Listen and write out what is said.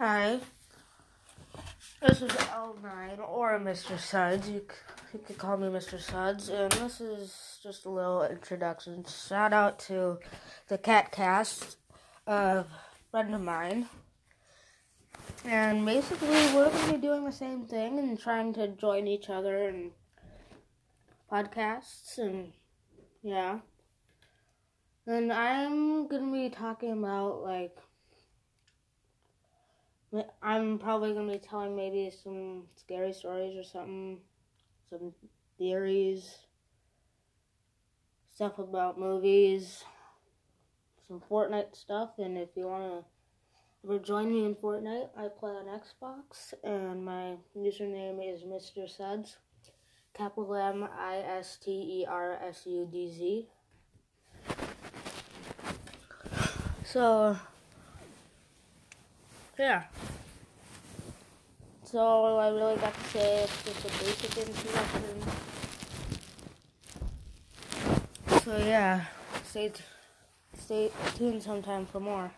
Hi. This is L9 or Mr. Sudz. You, you could call me Mr. Sudz. And this is just a little introduction. Shout out to the Cat Cast, a friend of mine. And basically, we're going to be doing the same thing and trying to join each other in podcasts and yeah. And I'm going to be talking about like I'm probably gonna be telling maybe some scary stories or something, some theories, stuff about movies, some Fortnite stuff. And if you wanna ever join me in Fortnite, I play on Xbox, and my username is Mr. Sudz, capital M I S T E R S U D Z. So yeah. So I really got to say is just a basic introduction. So yeah, stay t- stay tuned sometime for more.